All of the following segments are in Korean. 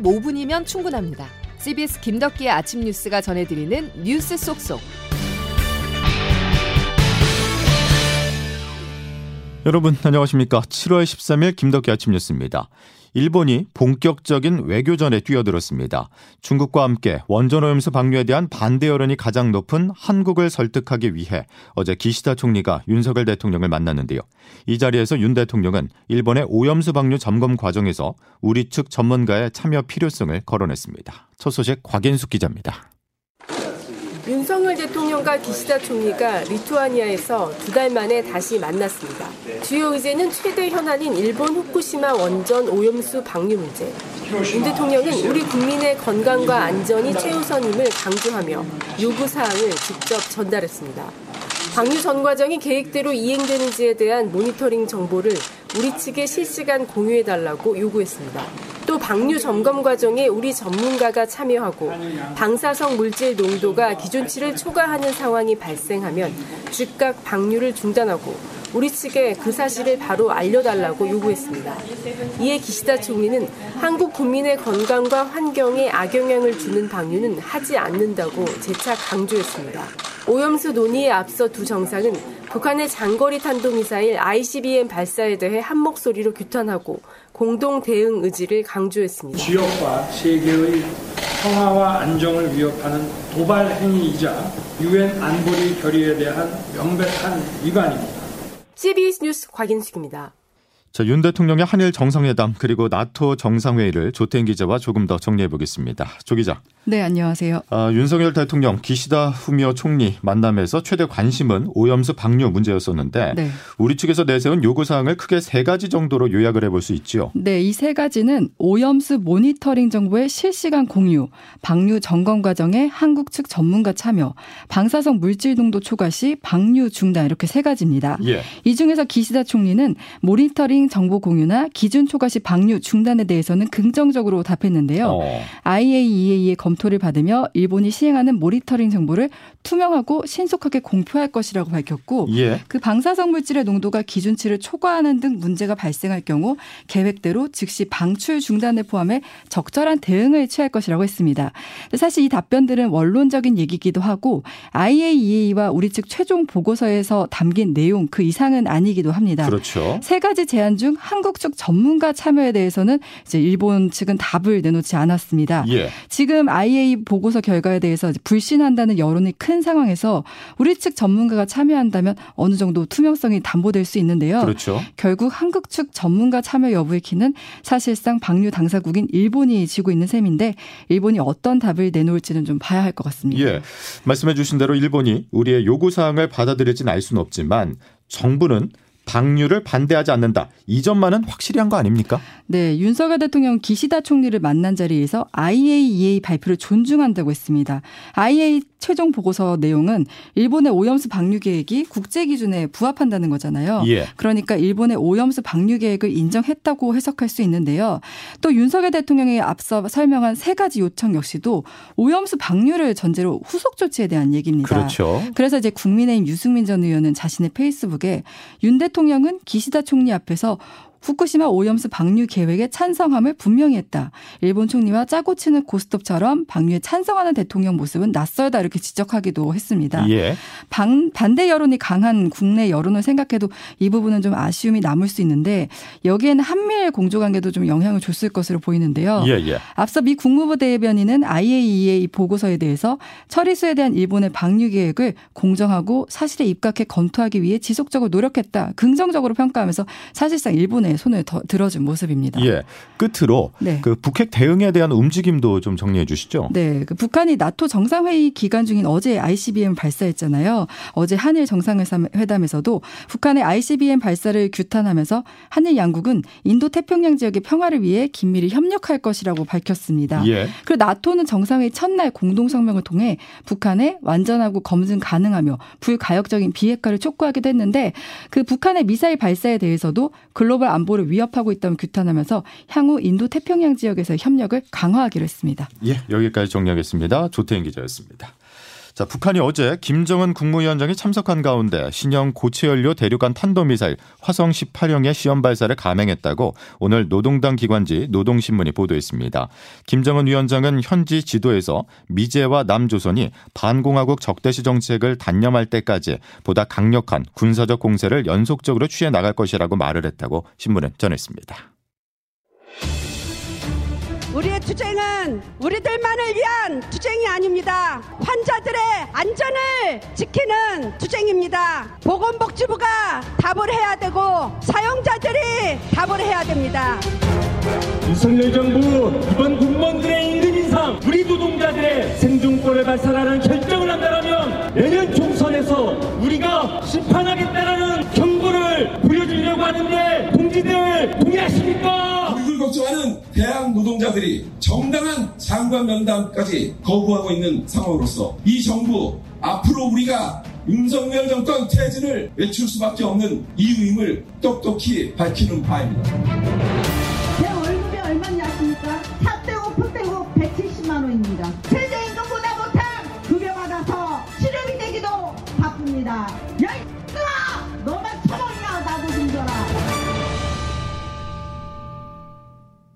15분이면 충분합니다. CBS 김덕기의 아침 뉴스가 전해드리는 뉴스 속속. 여러분 안녕하십니까? 7월 13일 김덕기 아침 뉴스입니다. 일본이 본격적인 외교전에 뛰어들었습니다. 중국과 함께 원전 오염수 방류에 대한 반대 여론이 가장 높은 한국을 설득하기 위해 어제 기시다 총리가 윤석열 대통령을 만났는데요. 이 자리에서 윤 대통령은 일본의 오염수 방류 점검 과정에서 우리 측 전문가의 참여 필요성을 거론했습니다. 첫 소식 곽인숙 기자입니다. 윤석열 대통령과 기시다 총리가 리투아니아에서 두 달 만에 다시 만났습니다. 주요 의제는 최대 현안인 일본 후쿠시마 원전 오염수 방류 문제. 윤 대통령은 우리 국민의 건강과 안전이 최우선임을 강조하며 요구 사항을 직접 전달했습니다. 방류 전 과정이 계획대로 이행되는지에 대한 모니터링 정보를 우리 측에 실시간 공유해달라고 요구했습니다. 또 방류 점검 과정에 우리 전문가가 참여하고 방사성 물질 농도가 기준치를 초과하는 상황이 발생하면 즉각 방류를 중단하고 우리 측에 그 사실을 바로 알려달라고 요구했습니다. 이에 기시다 총리는 한국 국민의 건강과 환경에 악영향을 주는 방류는 하지 않는다고 재차 강조했습니다. 오염수 논의에 앞서 두 정상은 북한의 장거리 탄도미사일 ICBM 발사에 대해 한 목소리로 규탄하고 공동 대응 의지를 강조했습니다. 지역과 세계의 평화와 안정을 위협하는 도발 행위이자 유엔 안보리 결의에 대한 명백한 위반입니다. CBS 뉴스 곽인숙입니다. 자, 윤 대통령의 한일 정상회담 그리고 나토 정상회의를 조태인 기자와 조금 더 정리해 보겠습니다. 조 기자. 네, 안녕하세요. 아, 윤석열 대통령, 기시다 후미오 총리 만남에서 최대 관심은 오염수 방류 문제였었는데 네. 우리 측에서 내세운 요구 사항을 크게 세 가지 정도로 요약을 해볼 수 있죠. 네, 이 세 가지는 오염수 모니터링 정보의 실시간 공유, 방류 점검 과정에 한국 측 전문가 참여, 방사성 물질 농도 초과 시 방류 중단 이렇게 세 가지입니다. 예. 이 중에서 기시다 총리는 모니터링 정보 공유나 기준 초과 시 방류 중단에 대해서는 긍정적으로 답했는데요. 어. IAEA의 검 검토를 받으며 일본이 시행하는 모니터링 정보를 투명하고 신속하게 공표할 것이라고 밝혔고 예. 그 방사성 물질의 농도가 기준치를 초과하는 등 문제가 발생할 경우 계획대로 즉시 방출 중단을 포함해 적절한 대응을 취할 것이라고 했습니다. 사실 이 답변들은 원론적인 얘기기도 하고 IAEA와 우리 측 최종 보고서에서 담긴 내용 그 이상은 아니기도 합니다. 그렇죠. 세 가지 제안 중 한국 측 전문가 참여에 대해서는 이제 일본 측은 답을 내놓지 않았습니다. 예. 지금 IA 보고서 결과에 대해서 불신한다는 여론이 큰 상황에서 우리 측 전문가가 참여한다면 어느 정도 투명성이 담보될 수 있는데요. 그렇죠. 결국 한국 측 전문가 참여 여부의 키는 사실상 방류 당사국인 일본이 지고 있는 셈인데 일본이 어떤 답을 내놓을지는 좀 봐야 할 것 같습니다. 예. 말씀해 주신 대로 일본이 우리의 요구 사항을 받아들일지는 알 수는 없지만 정부는 방류를 반대하지 않는다. 이 점만은 확실히 한 거 아닙니까? 네, 윤석열 대통령 기시다 총리를 만난 자리에서 IAEA 발표를 존중한다고 했습니다. IAEA 최종 보고서 내용은 일본의 오염수 방류 계획이 국제 기준에 부합한다는 거잖아요. 예. 그러니까 일본의 오염수 방류 계획을 인정했다고 해석할 수 있는데요. 또 윤석열 대통령이 앞서 설명한 세 가지 요청 역시도 오염수 방류를 전제로 후속 조치에 대한 얘기입니다. 그렇죠. 그래서 이제 국민의힘 유승민 전 의원은 자신의 페이스북에 윤대 통령은 기시다 총리 앞에서 후쿠시마 오염수 방류 계획에 찬성함을 분명히 했다. 일본 총리와 짜고 치는 고스톱처럼 방류에 찬성하는 대통령 모습은 낯설다 이렇게 지적하기도 했습니다. 예. 방, 반대 여론이 강한 국내 여론을 생각해도 이 부분은 좀 아쉬움이 남을 수 있는데 여기에는 한미일 공조 관계도 좀 영향을 줬을 것으로 보이는데요. 예, 예. 앞서 미 국무부 대변인은 IAEA 보고서에 대해서 처리수에 대한 일본의 방류 계획을 공정하고 사실에 입각해 검토하기 위해 지속적으로 노력했다. 긍정적으로 평가하면서 사실상 일본 의 손을 더 들어준 모습입니다. 예. 끝으로 네. 그 북핵 대응에 대한 움직임도 좀 정리해 주시죠. 네. 그 북한이 나토 정상회의 기간 중인 어제 ICBM 발사했잖아요. 어제 한일 정상회담에서도 북한의 ICBM 발사를 규탄하면서 한일 양국은 인도 태평양 지역의 평화를 위해 긴밀히 협력할 것이라고 밝혔습니다. 예. 그리고 나토는 정상회의 첫날 공동 성명을 통해 북한의 완전하고 검증 가능하며 불가역적인 비핵화를 촉구하기도 했는데 그 북한의 미사일 발사에 대해서도 글로벌 안보 안보를 위협하고 있다고 규탄하면서 향후 인도 태평양 지역에서 협력을 강화하기로 했습니다. 예, 여기까지 정리하겠습니다. 조태인 기자였습니다. 자, 북한이 어제 김정은 국무위원장이 참석한 가운데 신형 고체연료 대륙간 탄도미사일 화성 18형의 시험 발사를 감행했다고 오늘 노동당 기관지 노동신문이 보도했습니다. 김정은 위원장은 현지 지도에서 미제와 남조선이 반공화국 적대시 정책을 단념할 때까지 보다 강력한 군사적 공세를 연속적으로 취해 나갈 것이라고 말을 했다고 신문은 전했습니다. 우리의 투쟁은 우리들만을 위한 투쟁이 아닙니다. 환자들의 안전을 지키는 투쟁입니다. 보건복지부가 답을 해야 되고 사용자들이 답을 해야 됩니다. 윤석열 정부 이번 공무원들의 임금 인상 우리 노동자들의 생존권을 발산하는 결정을 한다면 내년 총선에서 우리가 심판하겠다는 경고를 보여주려고 하는데 동지들 동의하십니까? 걱정하는 대학 노동자들이 정당한 장관 면담까지 거부하고 있는 상황으로서 이 정부 앞으로 우리가 윤석열 정권 퇴진을 외칠 수밖에 없는 이유임을 똑똑히 밝히는 바입니다.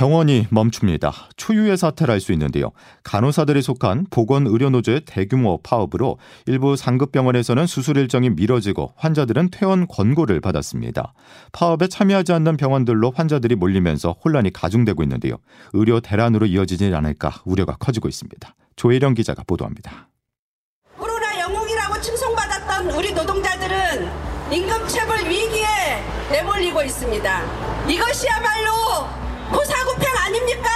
병원이 멈춥니다. 초유의 사태를 할 수 있는데요. 간호사들이 속한 보건의료노조의 대규모 파업으로 일부 상급병원에서는 수술 일정이 미뤄지고 환자들은 퇴원 권고를 받았습니다. 파업에 참여하지 않는 병원들로 환자들이 몰리면서 혼란이 가중되고 있는데요. 의료 대란으로 이어지지 않을까 우려가 커지고 있습니다. 조혜령 기자가 보도합니다. 코로나 영웅이라고 칭송받았던 우리 노동자들은 임금 체불 위기에 내몰리고 있습니다. 이것이야말로 고사구팽 아닙니까?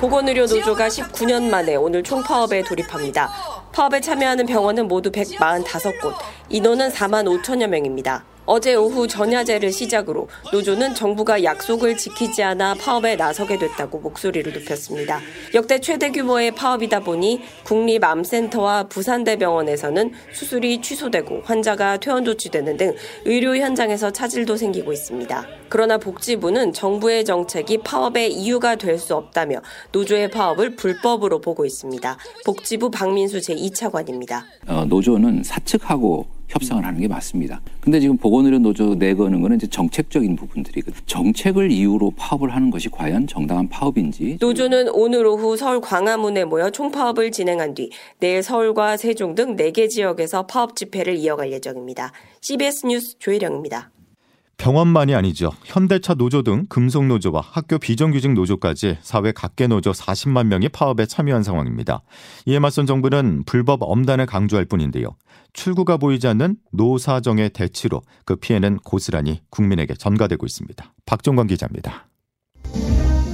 보건의료 노조가 19년 만에 오늘 총파업에 돌입합니다. 파업에 참여하는 병원은 모두 145곳, 인원은 4만 5천여 명입니다. 어제 오후 전야제를 시작으로 노조는 정부가 약속을 지키지 않아 파업에 나서게 됐다고 목소리를 높였습니다. 역대 최대 규모의 파업이다 보니 국립암센터와 부산대병원에서는 수술이 취소되고 환자가 퇴원 조치되는 등 의료 현장에서 차질도 생기고 있습니다. 그러나 복지부는 정부의 정책이 파업의 이유가 될 수 없다며 노조의 파업을 불법으로 보고 있습니다. 복지부 박민수 제2차관입니다. 어, 노조는 사측하고 협상을 하는 게 맞습니다. 근데 지금 보건의료 노조 내거는 거는 이제 정책적인 부분들이거든요. 정책을 이유로 파업을 하는 것이 과연 정당한 파업인지. 노조는 오늘 오후 서울 광화문에 모여 총파업을 진행한 뒤 내일 서울과 세종 등 4개 지역에서 파업 집회를 이어갈 예정입니다. CBS 뉴스 조혜령입니다. 병원만이 아니죠. 현대차 노조 등 금속 노조와 학교 비정규직 노조까지 사회 각계 노조 40만 명이 파업에 참여한 상황입니다. 이에 맞선 정부는 불법 엄단을 강조할 뿐인데요. 출구가 보이지 않는 노사정의 대치로 그 피해는 고스란히 국민에게 전가되고 있습니다. 박종관 기자입니다.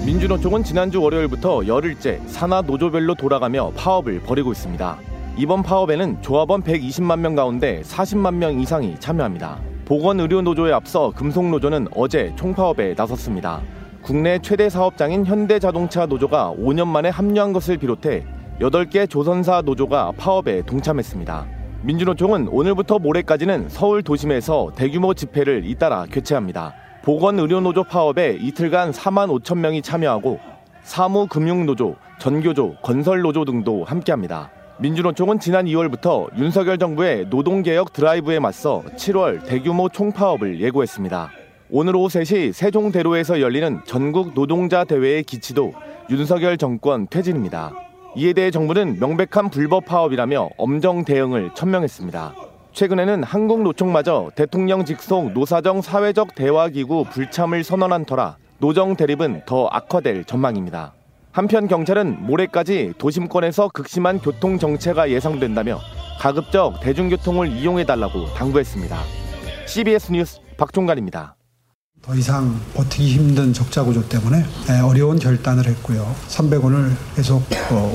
민주노총은 지난주 월요일부터 열흘째 산하 노조별로 돌아가며 파업을 벌이고 있습니다. 이번 파업에는 조합원 120만 명 가운데 40만 명 이상이 참여합니다. 보건의료노조에 앞서 금속노조는 어제 총파업에 나섰습니다. 국내 최대 사업장인 현대자동차 노조가 5년 만에 합류한 것을 비롯해 8개 조선사 노조가 파업에 동참했습니다. 민주노총은 오늘부터 모레까지는 서울 도심에서 대규모 집회를 잇따라 개최합니다. 보건의료노조 파업에 이틀간 4만 5천 명이 참여하고 사무금융노조, 전교조, 건설노조 등도 함께합니다. 민주노총은 지난 2월부터 윤석열 정부의 노동개혁 드라이브에 맞서 7월 대규모 총파업을 예고했습니다. 오늘 오후 3시 세종대로에서 열리는 전국 노동자 대회의 기치도 윤석열 정권 퇴진입니다. 이에 대해 정부는 명백한 불법 파업이라며 엄정 대응을 천명했습니다. 최근에는 한국노총마저 대통령 직속 노사정 사회적 대화기구 불참을 선언한 터라 노정 대립은 더 악화될 전망입니다. 한편 경찰은 모레까지 도심권에서 극심한 교통 정체가 예상된다며 가급적 대중교통을 이용해달라고 당부했습니다. CBS 뉴스 박종관입니다. 더 이상 버티기 힘든 적자 구조 때문에 어려운 결단을 했고요. 300원을 계속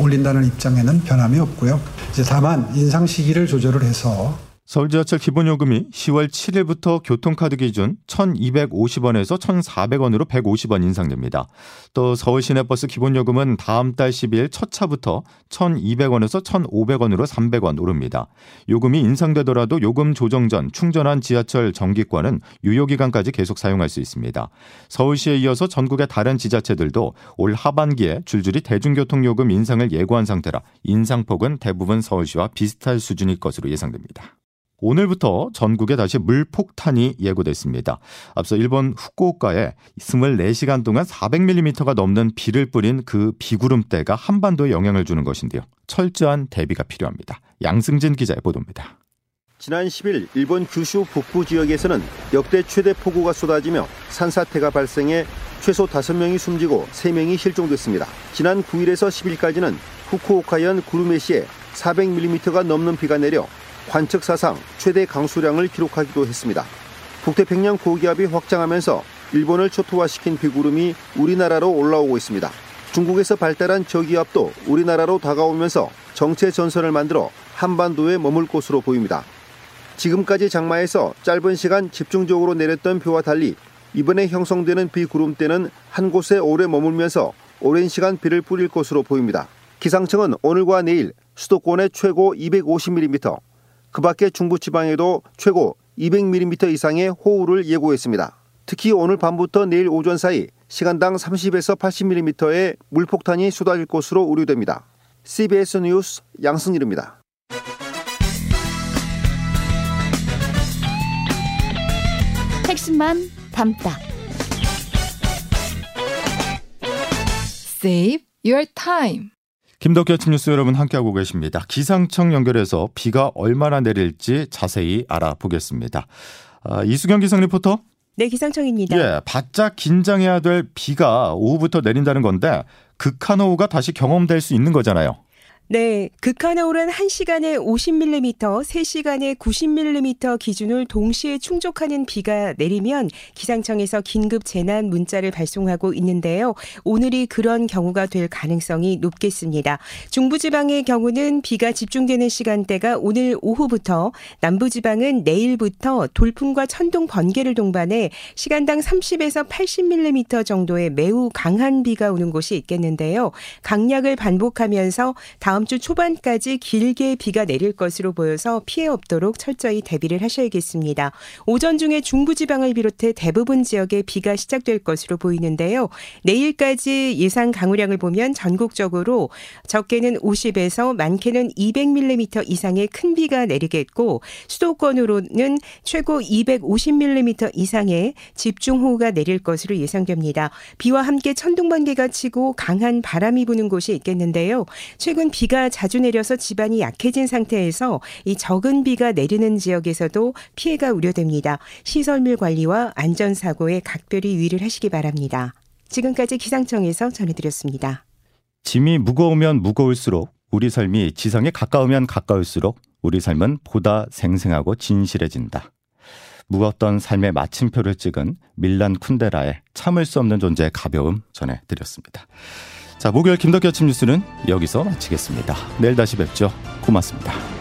올린다는 입장에는 변함이 없고요. 이제 다만 인상 시기를 조절을 해서 서울 지하철 기본요금이 10월 7일부터 교통카드 기준 1,250원에서 1,400원으로 150원 인상됩니다. 또 서울 시내버스 기본요금은 다음 달 10일 첫 차부터 1,200원에서 1,500원으로 300원 오릅니다. 요금이 인상되더라도 요금 조정 전 충전한 지하철 정기권은 유효기간까지 계속 사용할 수 있습니다. 서울시에 이어서 전국의 다른 지자체들도 올 하반기에 줄줄이 대중교통요금 인상을 예고한 상태라 인상폭은 대부분 서울시와 비슷할 수준일 것으로 예상됩니다. 오늘부터 전국에 다시 물폭탄이 예고됐습니다. 앞서 일본 후쿠오카에 24시간 동안 400mm가 넘는 비를 뿌린 그 비구름대가 한반도에 영향을 주는 것인데요. 철저한 대비가 필요합니다. 양승진 기자의 보도입니다. 지난 10일 일본 규슈 북부 지역에서는 역대 최대 폭우가 쏟아지며 산사태가 발생해 최소 5명이 숨지고 3명이 실종됐습니다. 지난 9일에서 10일까지는 후쿠오카현 구루메시에 400mm가 넘는 비가 내려 관측 사상 최대 강수량을 기록하기도 했습니다. 북태평양 고기압이 확장하면서 일본을 초토화시킨 비구름이 우리나라로 올라오고 있습니다. 중국에서 발달한 저기압도 우리나라로 다가오면서 정체 전선을 만들어 한반도에 머물 것으로 보입니다. 지금까지 장마에서 짧은 시간 집중적으로 내렸던 비와 달리 이번에 형성되는 비구름대는 한 곳에 오래 머물면서 오랜 시간 비를 뿌릴 것으로 보입니다. 기상청은 오늘과 내일 수도권에 최고 250mm, 그 밖에 중부지방에도 최고 200mm 이상의 호우를 예고했습니다. 특히 오늘 밤부터 내일 오전 사이 시간당 30에서 80mm의 물폭탄이 쏟아질 것으로 우려됩니다. CBS 뉴스 양승일입니다. 핵심만 담다. Save your time. 김덕기 아침 뉴스 여러분 함께하고 계십니다. 기상청 연결해서 비가 얼마나 내릴지 자세히 알아보겠습니다. 아, 이수경 기상 리포터. 네, 기상청입니다. 예, 바짝 긴장해야 될 비가 오후부터 내린다는 건데 극한호우가 다시 경험될 수 있는 거잖아요. 네, 극한어울은 1시간에 50mm, 3시간에 90mm 기준을 동시에 충족하는 비가 내리면 기상청에서 긴급 재난 문자를 발송하고 있는데요. 오늘이 그런 경우가 될 가능성이 높겠습니다. 중부지방의 경우는 비가 집중되는 시간대가 오늘 오후부터 남부지방은 내일부터 돌풍과 천둥 번개를 동반해 시간당 30에서 80mm 정도의 매우 강한 비가 오는 곳이 있겠는데요. 강약을 반복하면서 다음 다음 주 초반까지 길게 비가 내릴 것으로 보여서 피해 없도록 철저히 대비를 하셔야겠습니다. 오전 중에 중부지방을 비롯해 대부분 지역에 비가 시작될 것으로 보이는데요. 내일까지 예상 강우량을 보면 전국적으로 적게는 50에서 많게는 200mm 이상의 큰 비가 내리겠고 수도권으로는 최고 250mm 이상의 집중호우가 내릴 것으로 예상됩니다. 비와 함께 천둥 번개가 치고 강한 바람이 부는 곳이 있겠는데요. 최근 비 비가 자주 내려서 집안이 약해진 상태에서 이 적은 비가 내리는 지역에서도 피해가 우려됩니다. 시설물 관리와 안전사고에 각별히 유의를 하시기 바랍니다. 지금까지 기상청에서 전해드렸습니다. 짐이 무거우면 무거울수록 우리 삶이 지상에 가까우면 가까울수록 우리 삶은 보다 생생하고 진실해진다. 무겁던 삶의 마침표를 찍은 밀란 쿤데라의 참을 수 없는 존재의 가벼움 전해드렸습니다. 자, 목요일 김덕기 아침 뉴스는 여기서 마치겠습니다. 내일 다시 뵙죠. 고맙습니다.